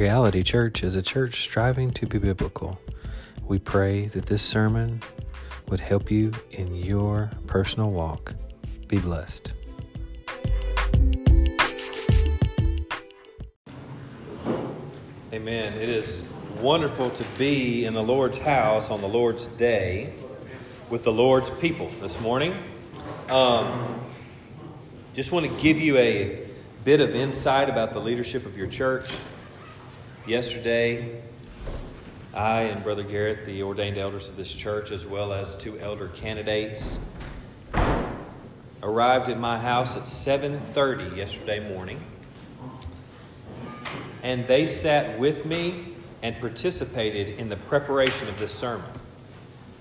Reality Church is a church striving to be biblical. We pray that this sermon would help you in your personal walk. Be blessed. Amen. It is wonderful to be in the Lord's house on the Lord's day with the Lord's people this morning. Um, just want to give you a bit of insight about the leadership of your church. Yesterday, I and Brother Garrett, the ordained elders of this church, as well as two elder candidates, arrived at my house at 7:30 yesterday morning. And they sat with me and participated in the preparation of this sermon.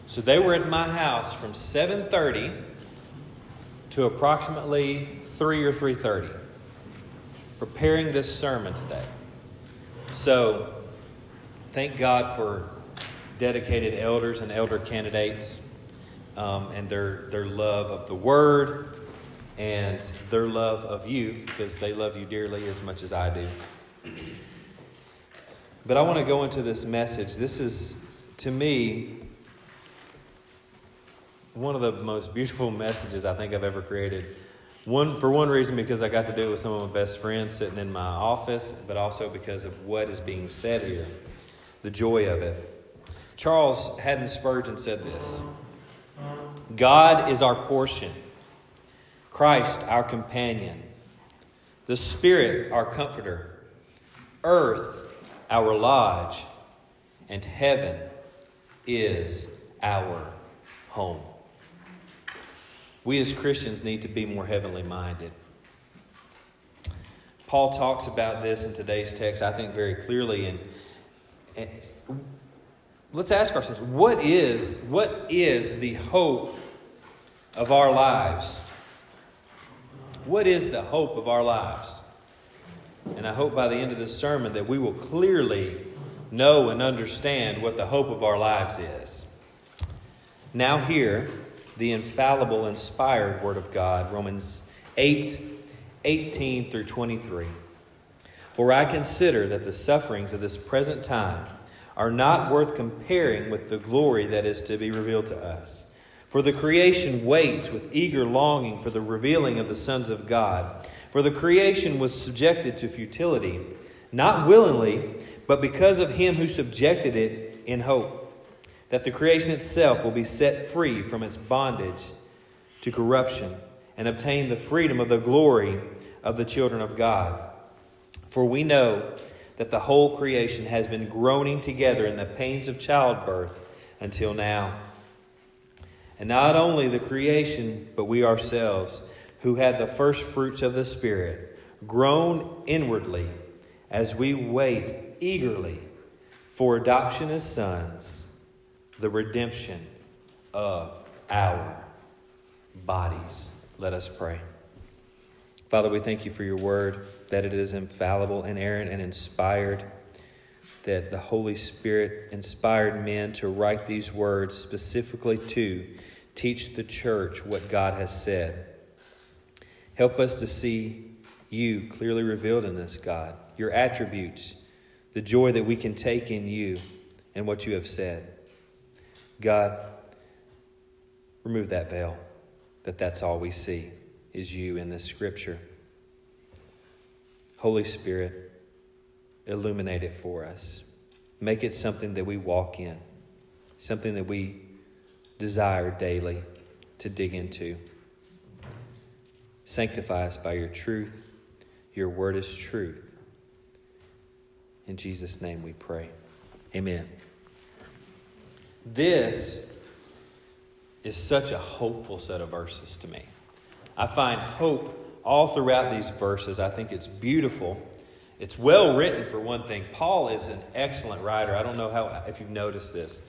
So they were at my house from 7:30 to approximately 3 or 3:30 preparing this sermon today. So, thank God for dedicated elders and elder candidates um, and their, their love of the Word and their love of you because they love you dearly as much as I do. But I want to go into this message. This is, to me, one of the most beautiful messages I think I've ever created. One, for one reason, because I got to do it with some of my best friends sitting in my office, but also because of what is being said here, the joy of it. Charles Haddon Spurgeon said this God is our portion, Christ our companion, the Spirit our comforter, earth our lodge, and heaven is our home. We as Christians need to be more heavenly minded. Paul talks about this in today's text, I think, very clearly. And, and let's ask ourselves what is, what is the hope of our lives? What is the hope of our lives? And I hope by the end of this sermon that we will clearly know and understand what the hope of our lives is. Now, here, the infallible, inspired Word of God, Romans 8 18 through 23. For I consider that the sufferings of this present time are not worth comparing with the glory that is to be revealed to us. For the creation waits with eager longing for the revealing of the sons of God. For the creation was subjected to futility, not willingly, but because of him who subjected it in hope that the creation itself will be set free from its bondage to corruption and obtain the freedom of the glory of the children of God. For we know that the whole creation has been groaning together in the pains of childbirth until now. And not only the creation, but we ourselves, who had the first fruits of the Spirit, groan inwardly as we wait eagerly for adoption as sons the redemption of our bodies. Let us pray. Father, we thank you for your word, that it is infallible, inerrant, and inspired, that the Holy Spirit inspired men to write these words specifically to teach the church what God has said. Help us to see you clearly revealed in this, God, your attributes, the joy that we can take in you and what you have said. God, remove that veil, that that's all we see is you in this scripture. Holy Spirit, illuminate it for us. Make it something that we walk in, something that we desire daily to dig into. Sanctify us by your truth. Your word is truth. In Jesus' name we pray. Amen. This is such a hopeful set of verses to me. I find hope all throughout these verses. I think it's beautiful. It's well written, for one thing. Paul is an excellent writer. I don't know how if you've noticed this.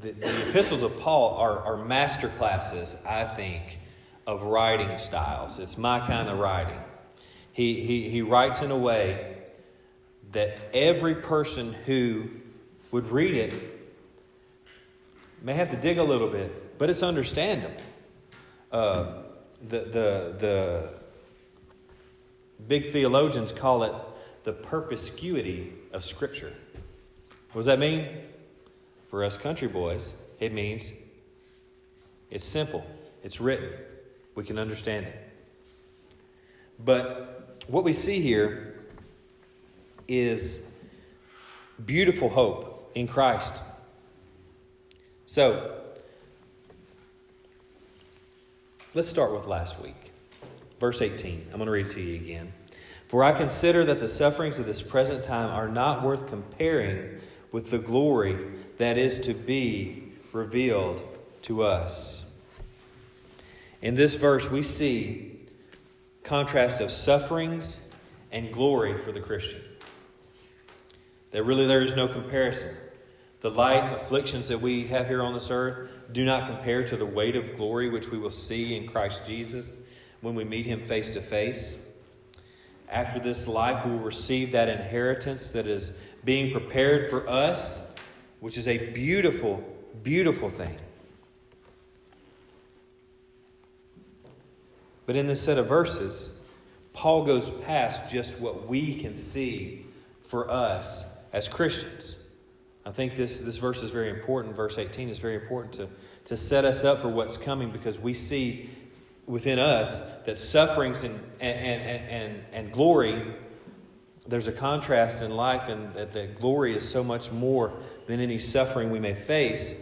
The, the epistles of Paul are, are master classes, I think, of writing styles. It's my kind of writing. He, he, he writes in a way that every person who would read it may have to dig a little bit, but it's understandable. Uh, the, the, the big theologians call it the perspicuity of Scripture. What does that mean? For us country boys, it means it's simple, it's written, we can understand it. But what we see here is beautiful hope in Christ. So, let's start with last week. Verse 18. I'm going to read it to you again. For I consider that the sufferings of this present time are not worth comparing with the glory that is to be revealed to us. In this verse, we see contrast of sufferings and glory for the Christian. That really there is no comparison. The light afflictions that we have here on this earth do not compare to the weight of glory which we will see in Christ Jesus when we meet him face to face. After this life, we will receive that inheritance that is being prepared for us, which is a beautiful, beautiful thing. But in this set of verses, Paul goes past just what we can see for us as Christians. I think this, this verse is very important. Verse 18 is very important to, to set us up for what's coming because we see within us that sufferings and, and, and, and, and glory, there's a contrast in life, and that the glory is so much more than any suffering we may face.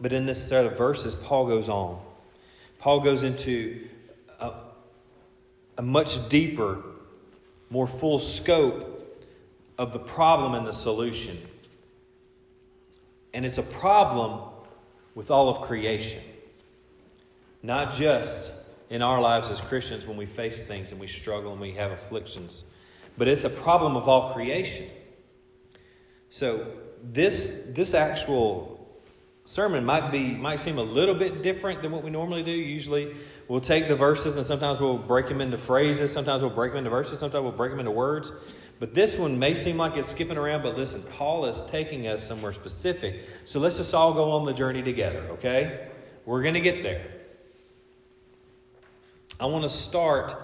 But in this set of verses, Paul goes on. Paul goes into a, a much deeper, more full scope of the problem and the solution. And it's a problem with all of creation, not just in our lives as Christians when we face things and we struggle and we have afflictions, but it's a problem of all creation. So this this actual sermon might be might seem a little bit different than what we normally do. Usually, we'll take the verses and sometimes we'll break them into phrases. Sometimes we'll break them into verses. Sometimes we'll break them into words. But this one may seem like it's skipping around, but listen, Paul is taking us somewhere specific. So let's just all go on the journey together, okay? We're going to get there. I want to start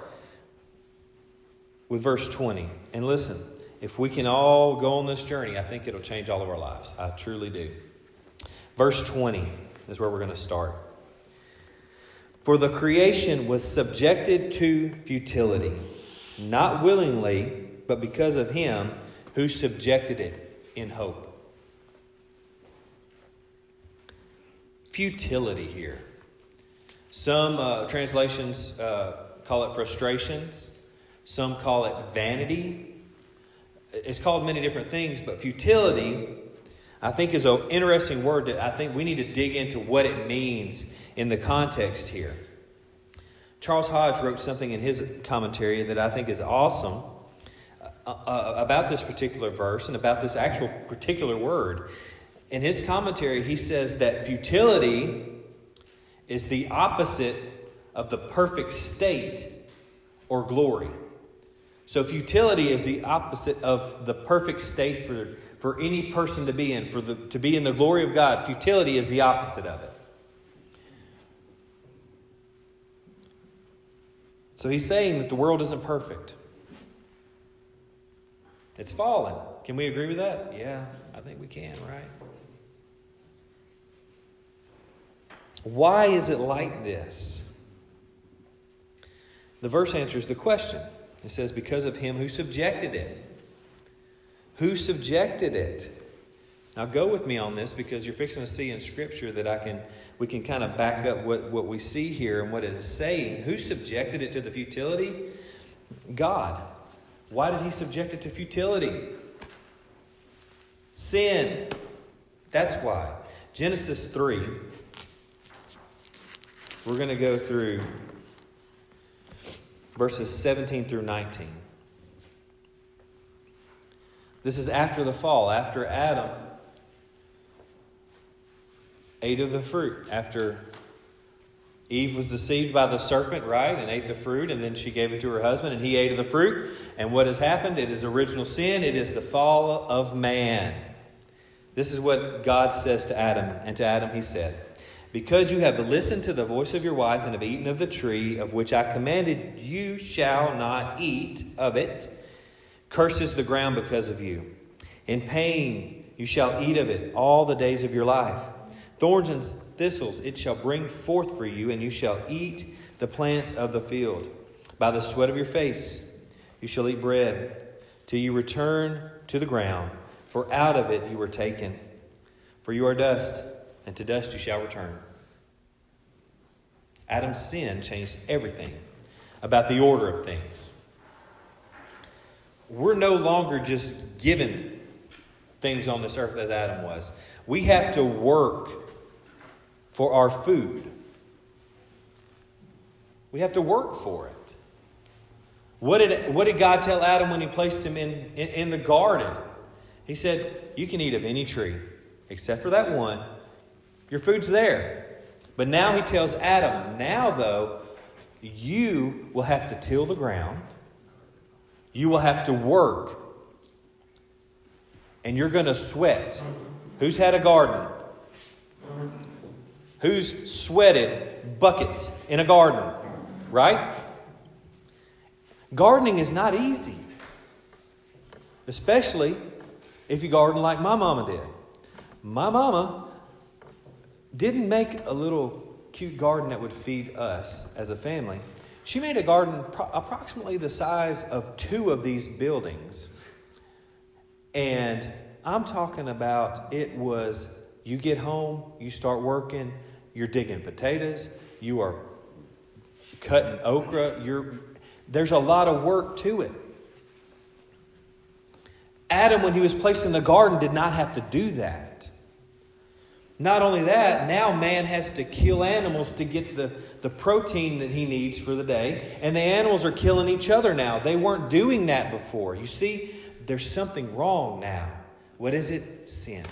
with verse 20. And listen, if we can all go on this journey, I think it'll change all of our lives. I truly do. Verse 20 is where we're going to start. For the creation was subjected to futility, not willingly but because of him who subjected it in hope. Futility here. Some uh, translations uh, call it frustrations, some call it vanity. It's called many different things, but futility, I think, is an interesting word that I think we need to dig into what it means in the context here. Charles Hodge wrote something in his commentary that I think is awesome uh, uh, about this particular verse and about this actual particular word. In his commentary, he says that futility is the opposite of the perfect state or glory. So, futility is the opposite of the perfect state for, for any person to be in, for the, to be in the glory of God. Futility is the opposite of it. So, he's saying that the world isn't perfect. It's fallen. Can we agree with that? Yeah, I think we can, right? Why is it like this? The verse answers the question. It says, Because of him who subjected it. Who subjected it? Now go with me on this because you're fixing to see in Scripture that I can we can kind of back up what, what we see here and what it is saying. Who subjected it to the futility? God. Why did he subject it to futility? Sin. That's why. Genesis 3. We're going to go through verses 17 through 19. This is after the fall, after Adam ate of the fruit, after Eve was deceived by the serpent, right, and ate the fruit, and then she gave it to her husband, and he ate of the fruit. And what has happened? It is original sin, it is the fall of man. This is what God says to Adam, and to Adam he said, Because you have listened to the voice of your wife and have eaten of the tree of which I commanded you shall not eat of it. curses the ground because of you. In pain you shall eat of it all the days of your life. Thorns and thistles it shall bring forth for you, and you shall eat the plants of the field. By the sweat of your face you shall eat bread, till you return to the ground, for out of it you were taken. For you are dust, and to dust you shall return. Adam's sin changed everything about the order of things. We're no longer just given things on this earth as Adam was. We have to work for our food. We have to work for it. What did, what did God tell Adam when he placed him in, in, in the garden? He said, You can eat of any tree except for that one. Your food's there. But now he tells Adam, Now, though, you will have to till the ground, you will have to work, and you're going to sweat. Who's had a garden? Who's sweated buckets in a garden? Right? Gardening is not easy, especially if you garden like my mama did. My mama didn't make a little cute garden that would feed us as a family. She made a garden pro- approximately the size of two of these buildings. And I'm talking about it was you get home, you start working, you're digging potatoes, you are cutting okra, you're there's a lot of work to it. Adam, when he was placed in the garden, did not have to do that. Not only that, now man has to kill animals to get the, the protein that he needs for the day, and the animals are killing each other now. They weren't doing that before. You see, there's something wrong now. What is it? Sin.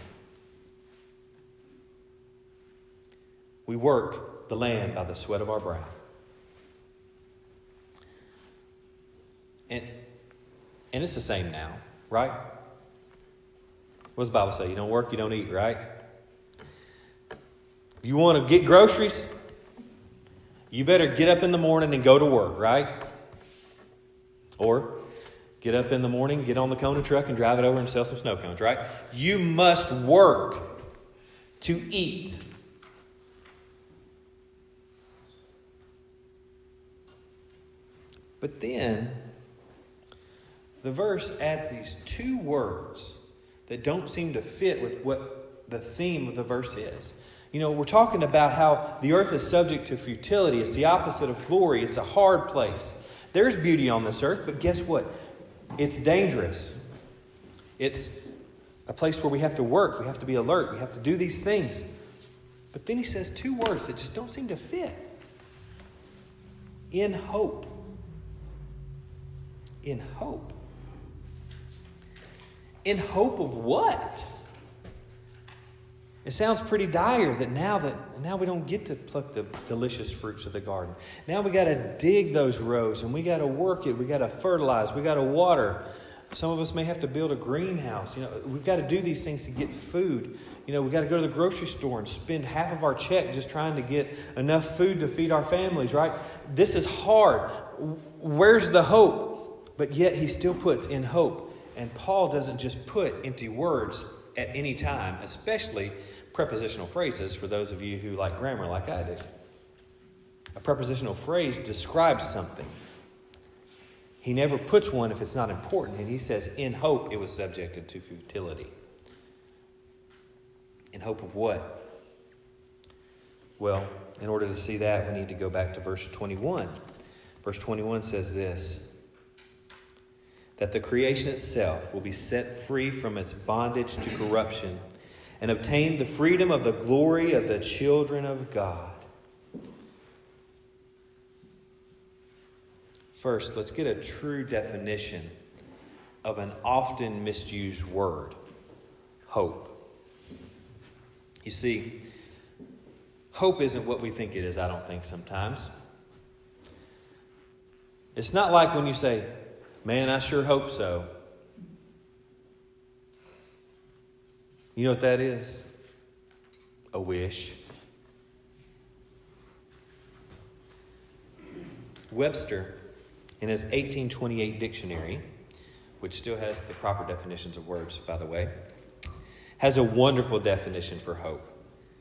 We work the land by the sweat of our brow. And, and it's the same now, right? What does the Bible say? You don't work, you don't eat, right? You want to get groceries? You better get up in the morning and go to work, right? Or get up in the morning, get on the Kona truck, and drive it over and sell some snow cones, right? You must work to eat. But then the verse adds these two words that don't seem to fit with what the theme of the verse is. You know, we're talking about how the earth is subject to futility. It's the opposite of glory. It's a hard place. There's beauty on this earth, but guess what? It's dangerous. It's a place where we have to work, we have to be alert, we have to do these things. But then he says two words that just don't seem to fit. In hope. In hope. In hope of what? It sounds pretty dire that now that now we don't get to pluck the delicious fruits of the garden. Now we got to dig those rows and we got to work it. We got to fertilize. We got to water. Some of us may have to build a greenhouse. You know, we've got to do these things to get food. You know, we got to go to the grocery store and spend half of our check just trying to get enough food to feed our families, right? This is hard. Where's the hope? But yet he still puts in hope and Paul doesn't just put empty words at any time, especially prepositional phrases for those of you who like grammar like I do. A prepositional phrase describes something. He never puts one if it's not important, and he says, in hope it was subjected to futility. In hope of what? Well, in order to see that, we need to go back to verse 21. Verse 21 says this that the creation itself will be set free from its bondage to corruption and obtain the freedom of the glory of the children of God. First, let's get a true definition of an often misused word hope. You see, hope isn't what we think it is, I don't think sometimes. It's not like when you say, Man, I sure hope so. You know what that is? A wish. Webster, in his 1828 dictionary, which still has the proper definitions of words, by the way, has a wonderful definition for hope.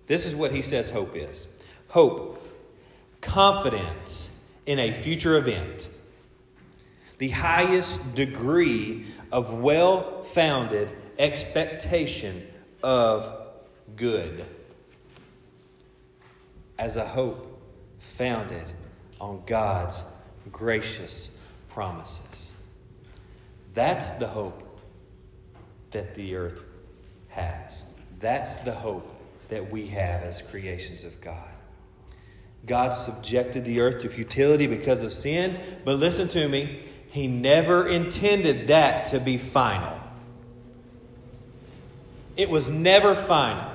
This is what he says hope is hope, confidence in a future event, the highest degree of well founded expectation of good, as a hope founded on God's gracious promises. That's the hope that the earth has. That's the hope that we have as creations of God. God subjected the earth to futility because of sin, but listen to me, He never intended that to be final. It was never final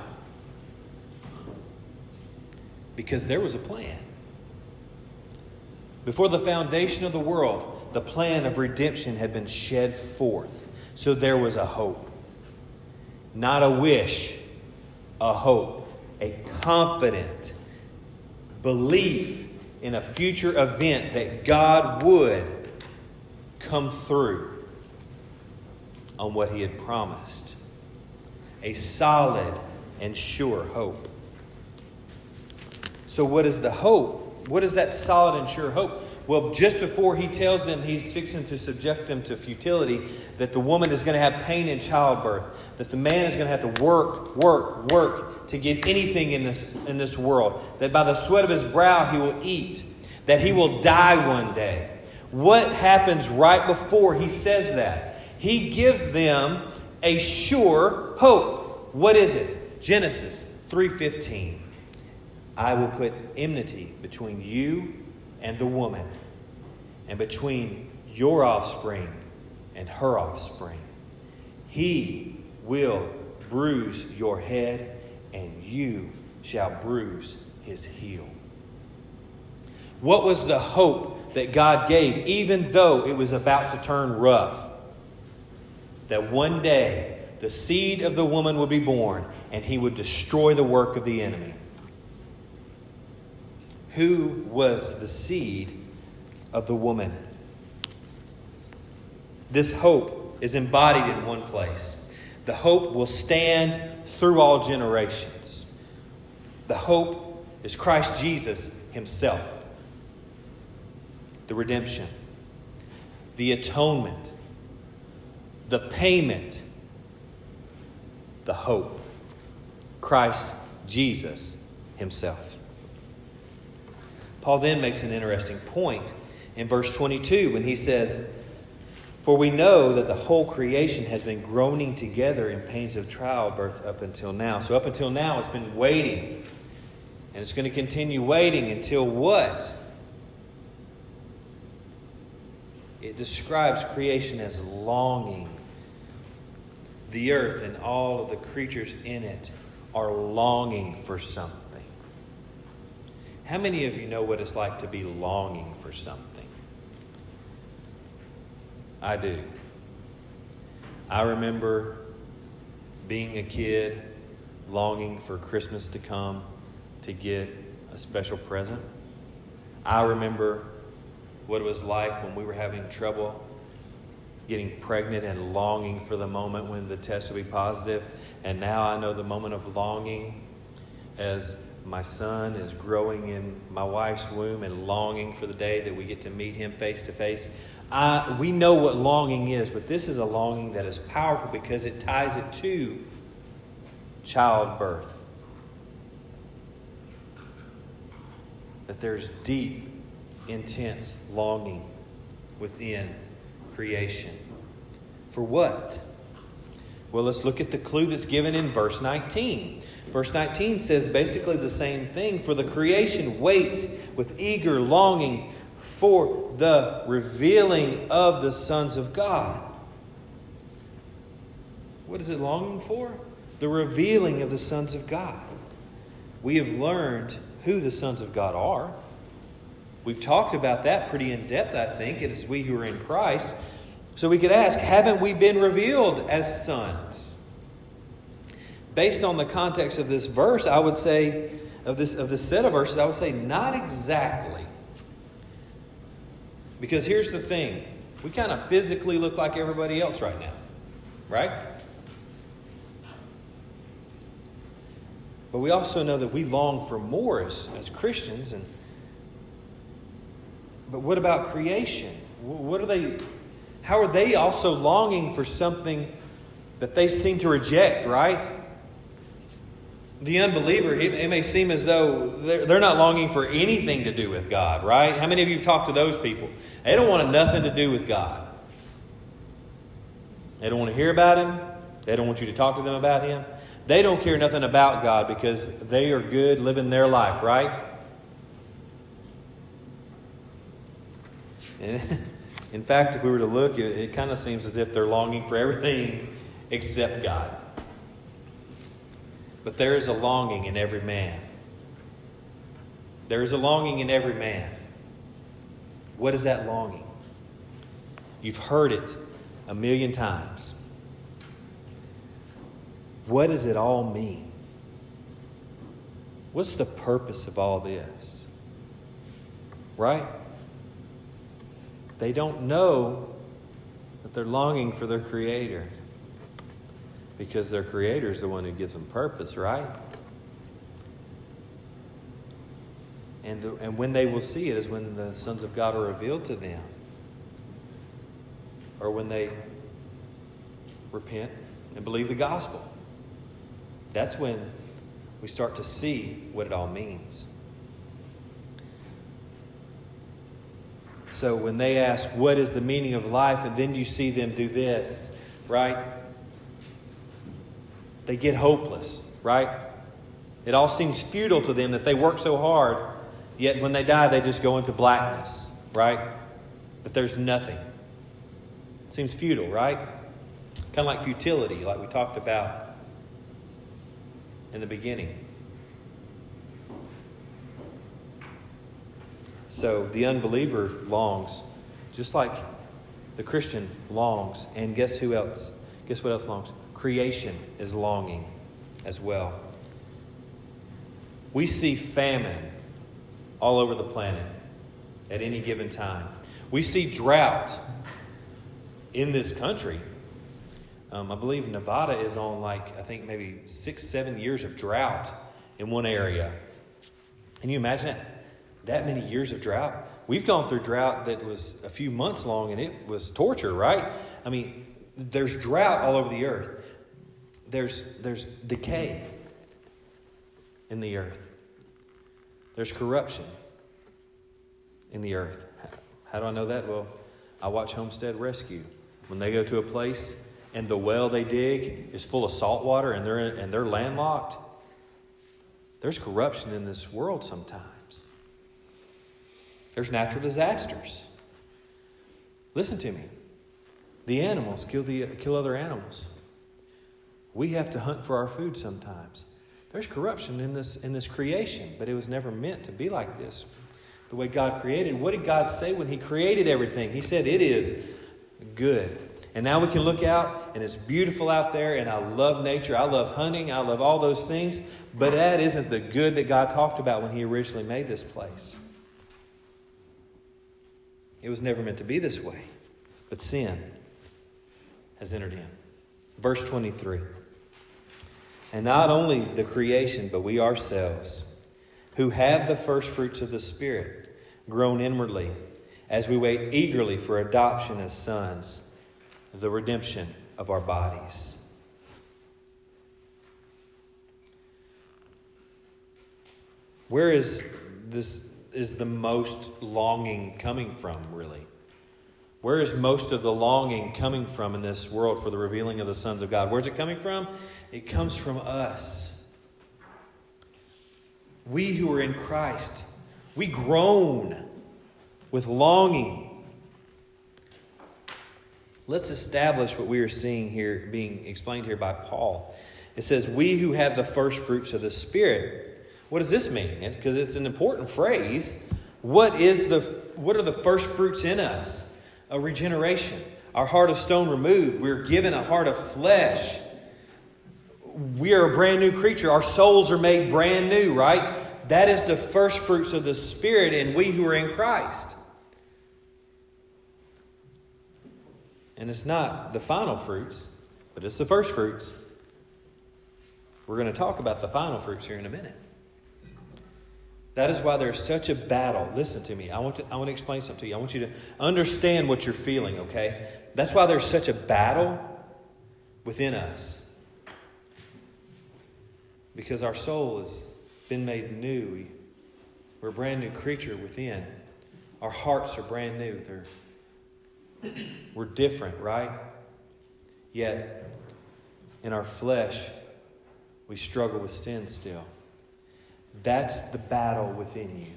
because there was a plan. Before the foundation of the world, the plan of redemption had been shed forth. So there was a hope. Not a wish, a hope, a confident belief in a future event that God would come through on what He had promised. A solid and sure hope. So, what is the hope? What is that solid and sure hope? Well, just before he tells them he's fixing to subject them to futility, that the woman is going to have pain in childbirth, that the man is going to have to work, work, work to get anything in this, in this world, that by the sweat of his brow he will eat, that he will die one day. What happens right before he says that? He gives them a sure hope. What is it? Genesis 3:15. I will put enmity between you and the woman, and between your offspring and her offspring. He will bruise your head, and you shall bruise his heel. What was the hope that God gave, even though it was about to turn rough? That one day the seed of the woman would be born, and he would destroy the work of the enemy who was the seed of the woman. This hope is embodied in one place. The hope will stand through all generations. The hope is Christ Jesus Himself. The redemption, the atonement, the payment, the hope. Christ Jesus Himself. Paul then makes an interesting point in verse 22 when he says, For we know that the whole creation has been groaning together in pains of childbirth up until now. So, up until now, it's been waiting. And it's going to continue waiting until what? It describes creation as longing. The earth and all of the creatures in it are longing for something. How many of you know what it's like to be longing for something? I do. I remember being a kid longing for Christmas to come to get a special present. I remember what it was like when we were having trouble getting pregnant and longing for the moment when the test would be positive. And now I know the moment of longing as my son is growing in my wife's womb and longing for the day that we get to meet him face to face. We know what longing is, but this is a longing that is powerful because it ties it to childbirth. That there's deep, intense longing within creation. For what? Well, let's look at the clue that's given in verse 19. Verse 19 says basically the same thing. For the creation waits with eager longing for the revealing of the sons of God. What is it longing for? The revealing of the sons of God. We have learned who the sons of God are. We've talked about that pretty in depth, I think. It is we who are in Christ. So we could ask, haven't we been revealed as sons? based on the context of this verse, I would say, of this, of this set of verses, I would say not exactly. Because here's the thing We kind of physically look like everybody else right now, right? But we also know that we long for more as, as Christians. And, but what about creation? What are they, how are they also longing for something that they seem to reject, right? The unbeliever, it may seem as though they're not longing for anything to do with God, right? How many of you have talked to those people? They don't want nothing to do with God. They don't want to hear about Him. They don't want you to talk to them about Him. They don't care nothing about God because they are good living their life, right? And in fact, if we were to look, it, it kind of seems as if they're longing for everything except God. But there is a longing in every man. There is a longing in every man. What is that longing? You've heard it a million times. What does it all mean? What's the purpose of all this? Right? They don't know that they're longing for their Creator because their Creator is the one who gives them purpose, right? And, the, and when they will see it is when the sons of God are revealed to them. Or when they repent and believe the gospel. That's when we start to see what it all means. So when they ask, What is the meaning of life? and then you see them do this, right? They get hopeless, right? It all seems futile to them that they work so hard, yet when they die, they just go into blackness, right? But there's nothing. It seems futile, right? Kind of like futility, like we talked about in the beginning. So the unbeliever longs, just like the Christian longs. And guess who else? Guess what else longs? Creation is longing as well. We see famine all over the planet at any given time. We see drought in this country um, I believe Nevada is on like, I think maybe six, seven years of drought in one area. Can you imagine that? That many years of drought? We've gone through drought that was a few months long and it was torture, right? I mean, there's drought all over the earth. There's, there's decay in the earth. There's corruption in the earth. How do I know that? Well, I watch Homestead Rescue. When they go to a place and the well they dig is full of salt water and they're, and they're landlocked, there's corruption in this world sometimes. There's natural disasters. Listen to me. The animals kill, the, kill other animals. We have to hunt for our food sometimes. There's corruption in this, in this creation, but it was never meant to be like this. The way God created. What did God say when He created everything? He said, It is good. And now we can look out and it's beautiful out there, and I love nature. I love hunting. I love all those things. But that isn't the good that God talked about when He originally made this place. It was never meant to be this way. But sin has entered in. Verse 23. And not only the creation, but we ourselves, who have the first fruits of the Spirit, groan inwardly as we wait eagerly for adoption as sons the redemption of our bodies. Where is this is the most longing coming from, really? Where is most of the longing coming from in this world for the revealing of the sons of God? Where's it coming from? It comes from us. We who are in Christ, we groan with longing Let's establish what we are seeing here, being explained here by Paul. It says, We who have the first fruits of the Spirit. What does this mean? Because it's, it's an important phrase. What, is the, what are the first fruits in us? A regeneration. Our heart of stone removed. We're given a heart of flesh. We are a brand new creature. Our souls are made brand new, right? That is the first fruits of the Spirit in we who are in Christ. And it's not the final fruits, but it's the first fruits. We're going to talk about the final fruits here in a minute. That is why there's such a battle. Listen to me. I want to, I want to explain something to you. I want you to understand what you're feeling, okay? That's why there's such a battle within us. Because our soul has been made new. We're a brand new creature within. Our hearts are brand new. They're, we're different, right? Yet, in our flesh, we struggle with sin still. That's the battle within you.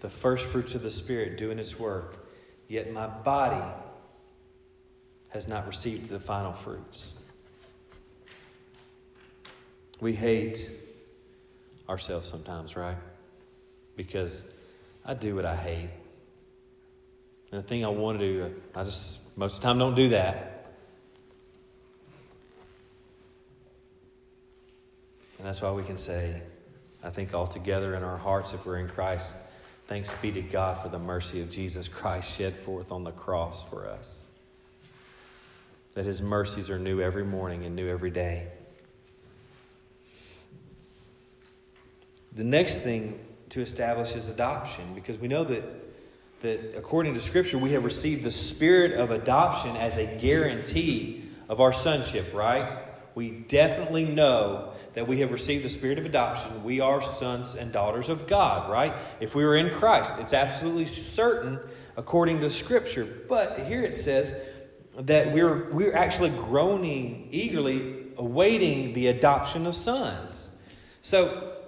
The first fruits of the Spirit doing its work, yet my body has not received the final fruits. We hate ourselves sometimes, right? Because I do what I hate. And the thing I want to do, I just most of the time don't do that. That's why we can say, I think all together in our hearts, if we're in Christ, thanks be to God for the mercy of Jesus Christ shed forth on the cross for us. That his mercies are new every morning and new every day. The next thing to establish is adoption because we know that, that according to Scripture, we have received the spirit of adoption as a guarantee of our sonship, right? We definitely know that we have received the spirit of adoption. We are sons and daughters of God, right? If we were in Christ, it's absolutely certain according to Scripture. But here it says that we're, we're actually groaning eagerly, awaiting the adoption of sons. So,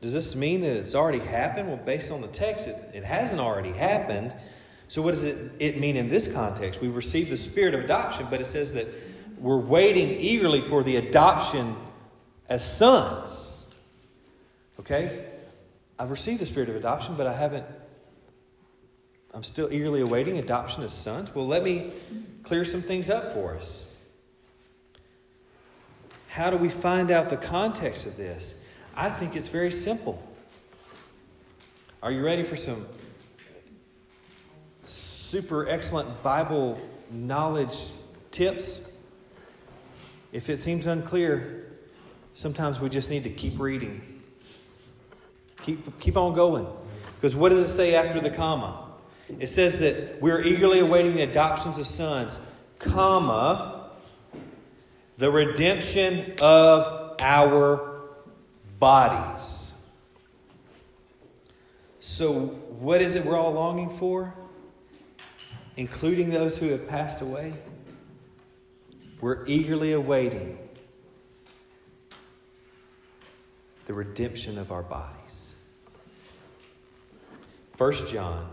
Does this mean that it's already happened? Well, based on the text, it, it hasn't already happened. So, what does it, it mean in this context? We've received the spirit of adoption, but it says that we're waiting eagerly for the adoption as sons. Okay? I've received the spirit of adoption, but I haven't, I'm still eagerly awaiting adoption as sons. Well, let me clear some things up for us. How do we find out the context of this? I think it's very simple. Are you ready for some super excellent Bible knowledge tips? If it seems unclear, sometimes we just need to keep reading. Keep, keep on going. Because what does it say after the comma? It says that we're eagerly awaiting the adoptions of sons, comma, the redemption of our bodies. So, what is it we're all longing for? Including those who have passed away? We're eagerly awaiting the redemption of our bodies. 1 John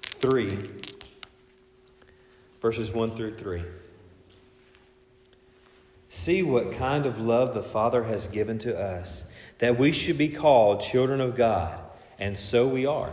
3, verses 1 through 3. See what kind of love the Father has given to us, that we should be called children of God, and so we are.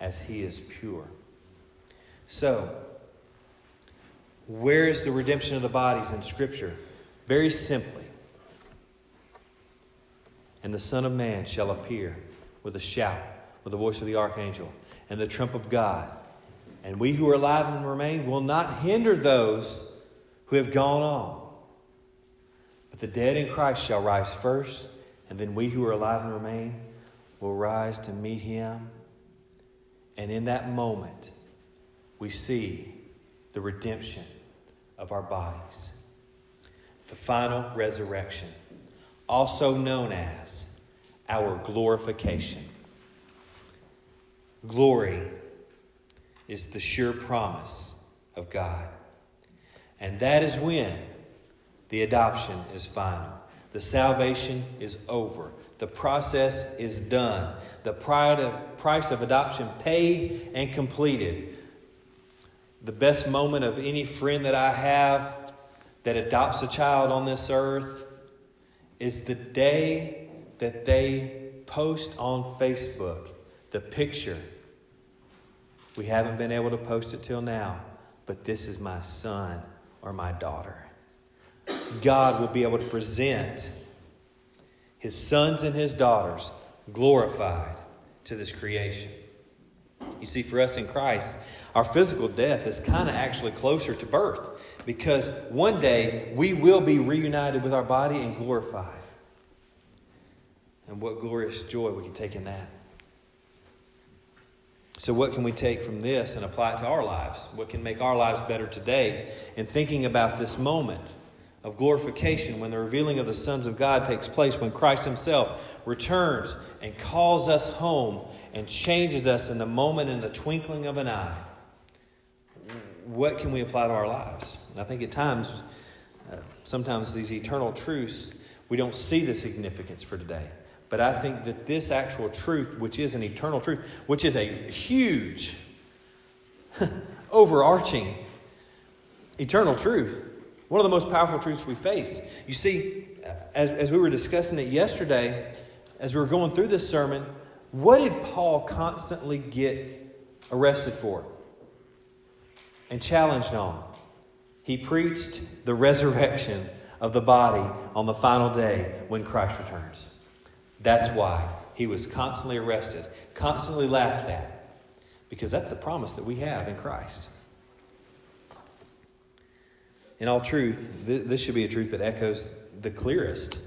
as he is pure. So, where is the redemption of the bodies in Scripture? Very simply. And the Son of Man shall appear with a shout, with the voice of the archangel, and the trump of God. And we who are alive and remain will not hinder those who have gone on. But the dead in Christ shall rise first, and then we who are alive and remain will rise to meet him. And in that moment, we see the redemption of our bodies. The final resurrection, also known as our glorification. Glory is the sure promise of God. And that is when the adoption is final. The salvation is over. The process is done. The price of adoption paid and completed. The best moment of any friend that I have that adopts a child on this earth is the day that they post on Facebook the picture. We haven't been able to post it till now, but this is my son or my daughter. God will be able to present his sons and his daughters glorified to this creation. You see, for us in Christ, our physical death is kind of actually closer to birth because one day we will be reunited with our body and glorified. And what glorious joy we can take in that. So, what can we take from this and apply it to our lives? What can make our lives better today in thinking about this moment? Of glorification when the revealing of the sons of God takes place, when Christ Himself returns and calls us home and changes us in the moment, in the twinkling of an eye. What can we apply to our lives? I think at times, uh, sometimes these eternal truths, we don't see the significance for today. But I think that this actual truth, which is an eternal truth, which is a huge, overarching, eternal truth, one of the most powerful truths we face. You see, as, as we were discussing it yesterday, as we were going through this sermon, what did Paul constantly get arrested for and challenged on? He preached the resurrection of the body on the final day when Christ returns. That's why he was constantly arrested, constantly laughed at, because that's the promise that we have in Christ. In all truth, th- this should be a truth that echoes the clearest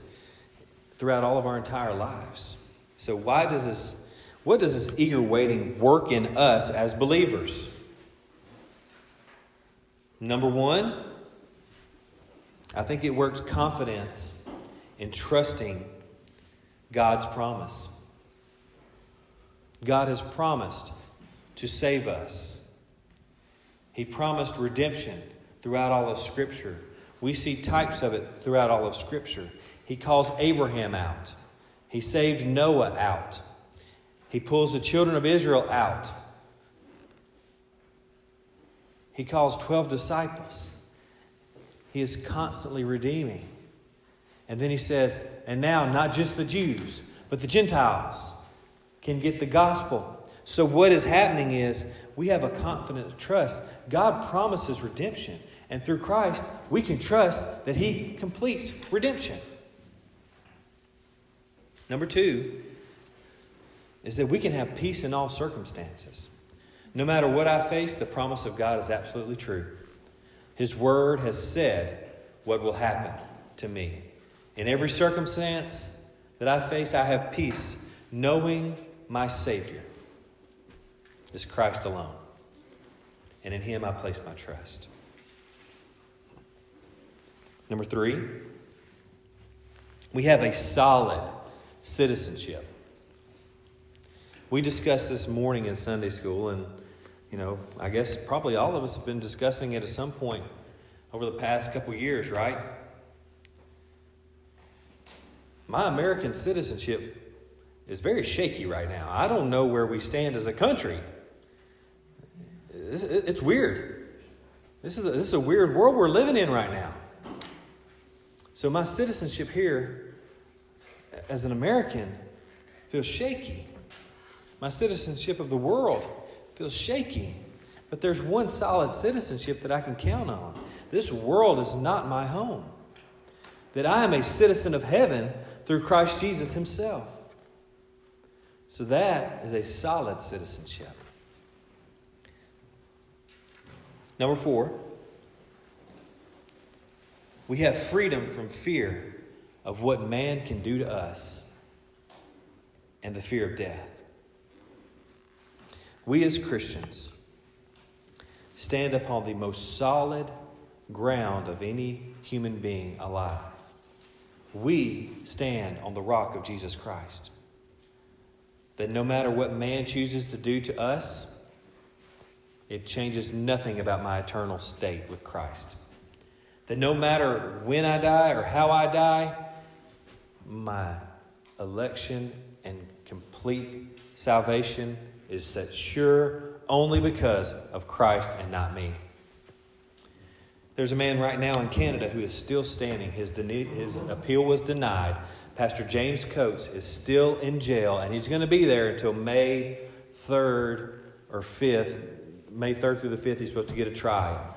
throughout all of our entire lives. So, why does this, what does this eager waiting work in us as believers? Number one, I think it works confidence in trusting God's promise. God has promised to save us. He promised redemption throughout all of Scripture. We see types of it throughout all of Scripture. He calls Abraham out, he saved Noah out, he pulls the children of Israel out. He calls 12 disciples. He is constantly redeeming. And then he says, and now not just the Jews, but the Gentiles can get the gospel. So, what is happening is we have a confident trust. God promises redemption. And through Christ, we can trust that He completes redemption. Number two is that we can have peace in all circumstances. No matter what I face, the promise of God is absolutely true. His word has said what will happen to me. In every circumstance that I face, I have peace, knowing my Savior is Christ alone. And in Him I place my trust. Number three, we have a solid citizenship. We discussed this morning in Sunday school, and you know, I guess probably all of us have been discussing it at some point over the past couple years, right? My American citizenship is very shaky right now. I don't know where we stand as a country. It's weird. This is a, this is a weird world we're living in right now. So my citizenship here as an American feels shaky. My citizenship of the world feels shaky. But there's one solid citizenship that I can count on. This world is not my home. That I am a citizen of heaven through Christ Jesus Himself. So that is a solid citizenship. Number four, we have freedom from fear of what man can do to us and the fear of death. We as Christians stand upon the most solid ground of any human being alive. We stand on the rock of Jesus Christ. That no matter what man chooses to do to us, it changes nothing about my eternal state with Christ. That no matter when I die or how I die, my election and complete salvation is set sure only because of Christ and not me. There's a man right now in Canada who is still standing. His, his appeal was denied. Pastor James Coates is still in jail, and he's going to be there until May 3rd or 5th. May 3rd through the 5th, he's supposed to get a trial.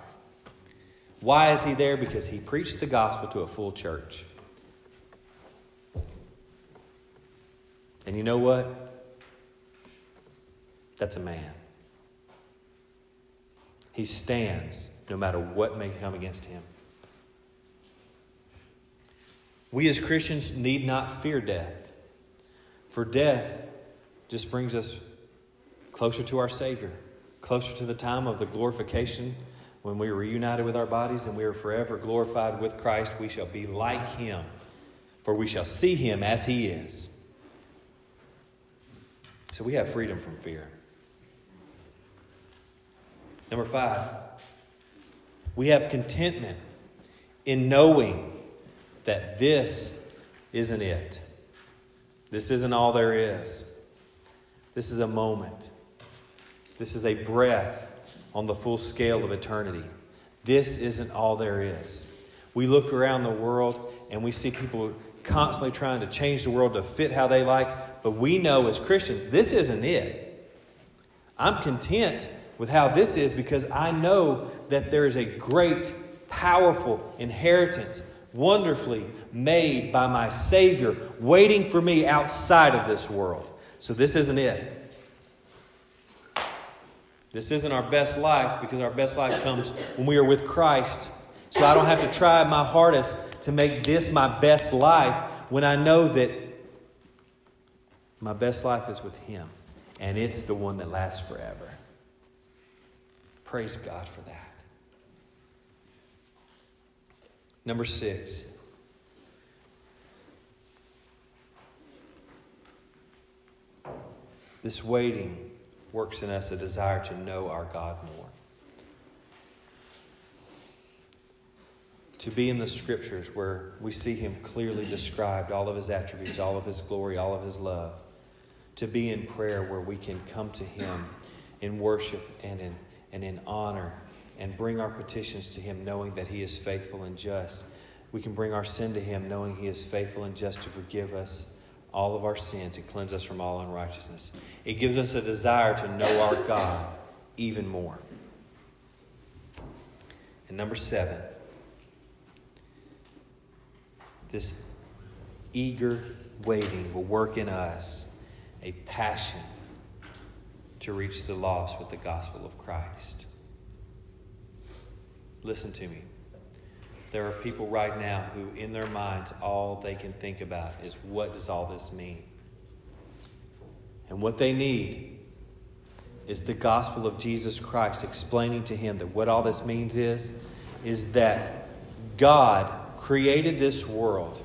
Why is he there? Because he preached the gospel to a full church. And you know what? That's a man. He stands no matter what may come against him. We as Christians need not fear death, for death just brings us closer to our Savior, closer to the time of the glorification when we are reunited with our bodies and we are forever glorified with Christ. We shall be like Him, for we shall see Him as He is. So we have freedom from fear. Number five, we have contentment in knowing that this isn't it. This isn't all there is. This is a moment. This is a breath on the full scale of eternity. This isn't all there is. We look around the world and we see people constantly trying to change the world to fit how they like, but we know as Christians, this isn't it. I'm content with how this is because I know that there is a great, powerful inheritance, wonderfully made by my Savior, waiting for me outside of this world. So this isn't it. This isn't our best life because our best life comes when we are with Christ. So I don't have to try my hardest to make this my best life when I know that my best life is with Him and it's the one that lasts forever. Praise God for that. Number six. This waiting works in us a desire to know our God more. To be in the scriptures where we see Him clearly described, all of His attributes, all of His glory, all of His love. To be in prayer where we can come to Him in worship and in and in honor and bring our petitions to Him, knowing that He is faithful and just. We can bring our sin to Him, knowing He is faithful and just to forgive us all of our sins and cleanse us from all unrighteousness. It gives us a desire to know our God even more. And number seven, this eager waiting will work in us a passion to reach the lost with the gospel of Christ. Listen to me. There are people right now who, in their minds, all they can think about is what does all this mean? And what they need is the gospel of Jesus Christ explaining to him that what all this means is, is that God created this world.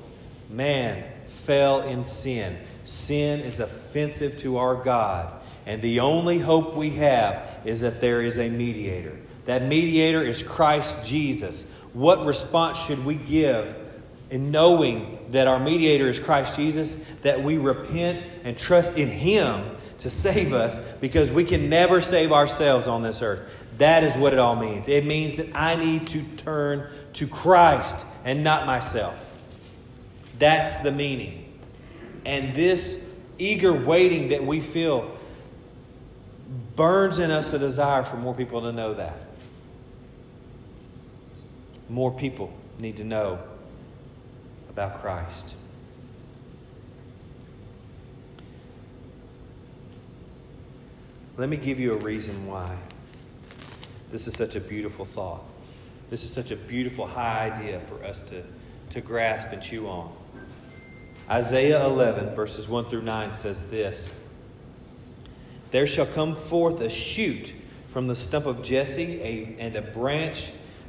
Man fell in sin. Sin is offensive to our God. And the only hope we have is that there is a mediator. That mediator is Christ Jesus. What response should we give in knowing that our mediator is Christ Jesus? That we repent and trust in Him to save us because we can never save ourselves on this earth. That is what it all means. It means that I need to turn to Christ and not myself. That's the meaning. And this eager waiting that we feel burns in us a desire for more people to know that. More people need to know about Christ. Let me give you a reason why this is such a beautiful thought. This is such a beautiful high idea for us to, to grasp and chew on. Isaiah 11, verses 1 through 9 says this there shall come forth a shoot from the stump of Jesse, a, and a branch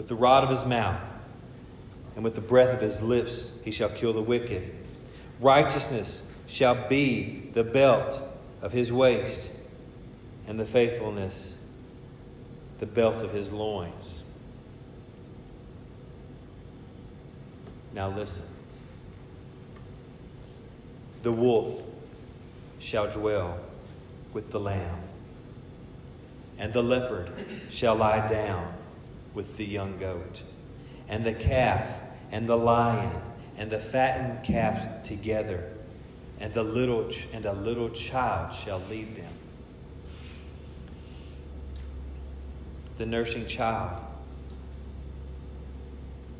with the rod of his mouth, and with the breath of his lips he shall kill the wicked. Righteousness shall be the belt of his waist, and the faithfulness the belt of his loins. Now listen. The wolf shall dwell with the lamb, and the leopard shall lie down with the young goat, and the calf and the lion and the fattened calf together, and the little ch- and a little child shall lead them. The nursing child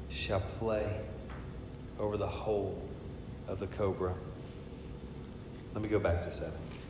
shall play over the hole of the cobra. Let me go back to seven.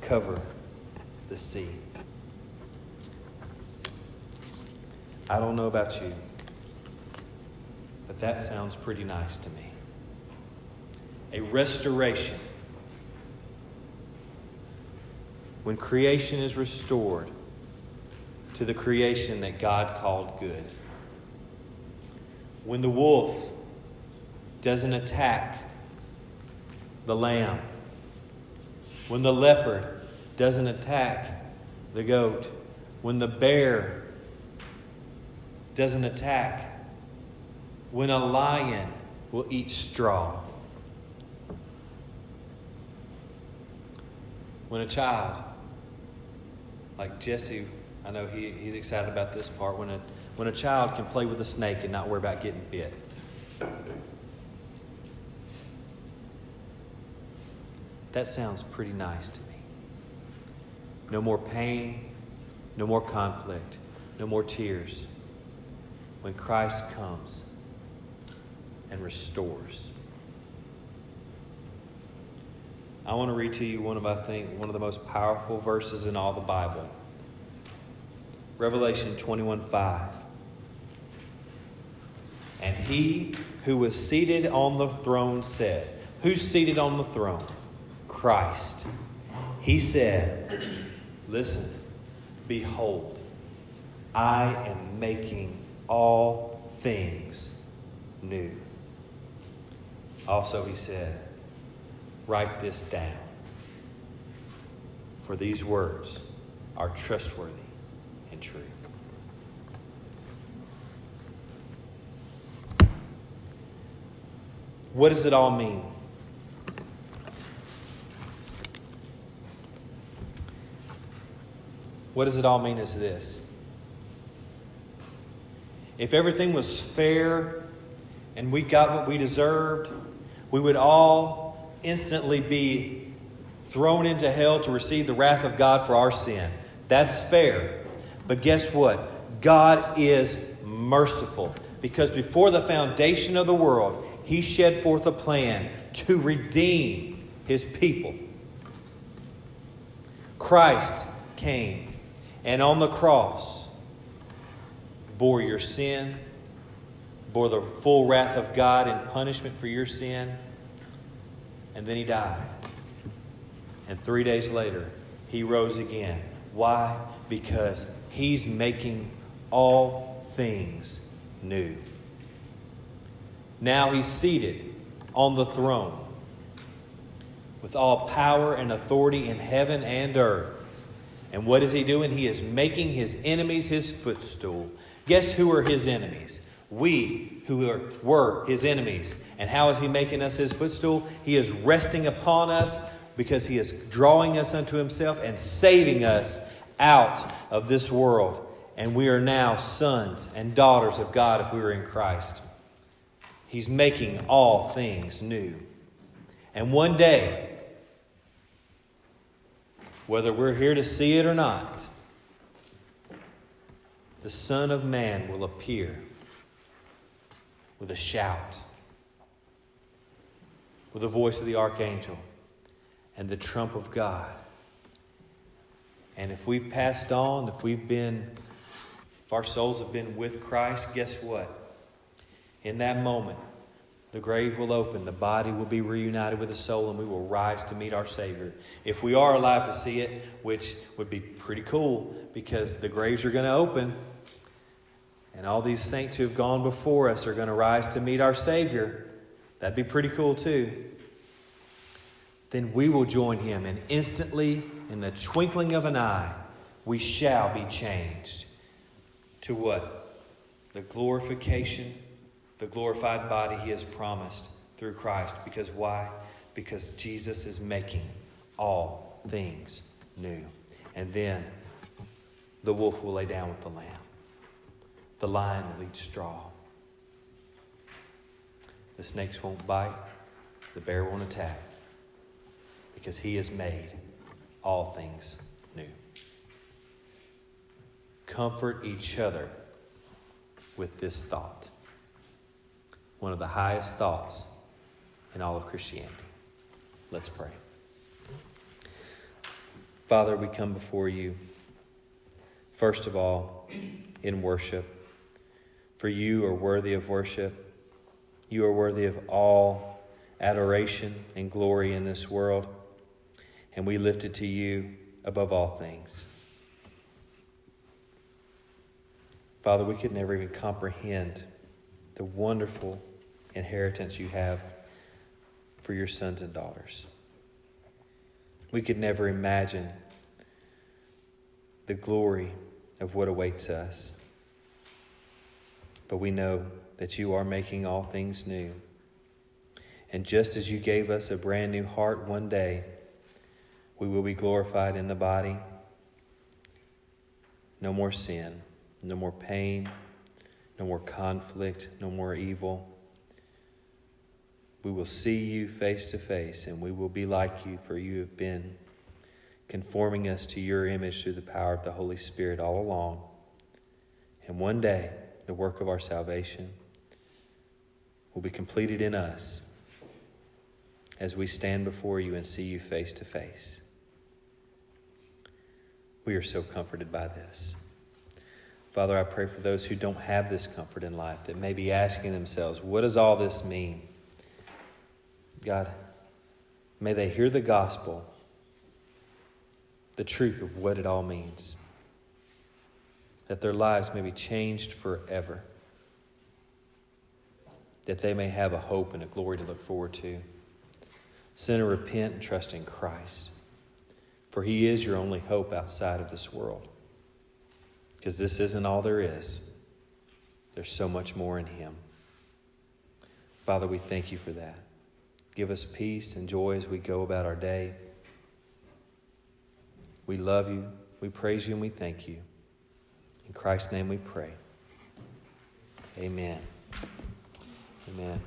cover the sea. I don't know about you, but that sounds pretty nice to me. A restoration. When creation is restored to the creation that God called good. When the wolf doesn't attack the lamb when the leopard doesn't attack the goat, when the bear doesn't attack, when a lion will eat straw, when a child, like Jesse, I know he, he's excited about this part, when a, when a child can play with a snake and not worry about getting bit. That sounds pretty nice to me. No more pain, no more conflict, no more tears. When Christ comes and restores. I want to read to you one of, I think, one of the most powerful verses in all the Bible. Revelation 21 5. And he who was seated on the throne said, Who's seated on the throne? Christ. He said, Listen, behold, I am making all things new. Also, he said, Write this down, for these words are trustworthy and true. What does it all mean? What does it all mean is this? If everything was fair and we got what we deserved, we would all instantly be thrown into hell to receive the wrath of God for our sin. That's fair. But guess what? God is merciful because before the foundation of the world, He shed forth a plan to redeem His people. Christ came and on the cross bore your sin, bore the full wrath of God in punishment for your sin, and then he died. And three days later, he rose again. Why? Because he's making all things new. Now he's seated on the throne with all power and authority in heaven and earth. And what is he doing? He is making his enemies his footstool. Guess who are his enemies? We who are, were his enemies. And how is he making us his footstool? He is resting upon us because he is drawing us unto himself and saving us out of this world. And we are now sons and daughters of God if we are in Christ. He's making all things new. And one day, whether we're here to see it or not, the Son of Man will appear with a shout, with the voice of the archangel, and the trump of God. And if we've passed on, if we've been, if our souls have been with Christ, guess what? In that moment, the grave will open, the body will be reunited with the soul, and we will rise to meet our Savior. If we are alive to see it, which would be pretty cool because the graves are going to open, and all these saints who have gone before us are going to rise to meet our Savior, that'd be pretty cool too. Then we will join Him, and instantly, in the twinkling of an eye, we shall be changed to what? The glorification the glorified body he has promised through Christ. Because why? Because Jesus is making all things new. And then the wolf will lay down with the lamb, the lion will eat straw. The snakes won't bite, the bear won't attack, because he has made all things new. Comfort each other with this thought one of the highest thoughts in all of Christianity. Let's pray. Father, we come before you, first of all, in worship. For you are worthy of worship. You are worthy of all adoration and glory in this world. And we lift it to you above all things. Father, we could never even comprehend the wonderful inheritance you have for your sons and daughters. We could never imagine the glory of what awaits us. But we know that you are making all things new. And just as you gave us a brand new heart one day, we will be glorified in the body. No more sin, no more pain, no more conflict, no more evil. We will see you face to face, and we will be like you, for you have been conforming us to your image through the power of the Holy Spirit all along. And one day, the work of our salvation will be completed in us as we stand before you and see you face to face. We are so comforted by this. Father, I pray for those who don't have this comfort in life that may be asking themselves, what does all this mean? God, may they hear the gospel, the truth of what it all means, that their lives may be changed forever, that they may have a hope and a glory to look forward to. Sinner, repent and trust in Christ, for He is your only hope outside of this world. Because this isn't all there is, there's so much more in Him. Father, we thank you for that. Give us peace and joy as we go about our day. We love you, we praise you, and we thank you. In Christ's name we pray. Amen. Amen.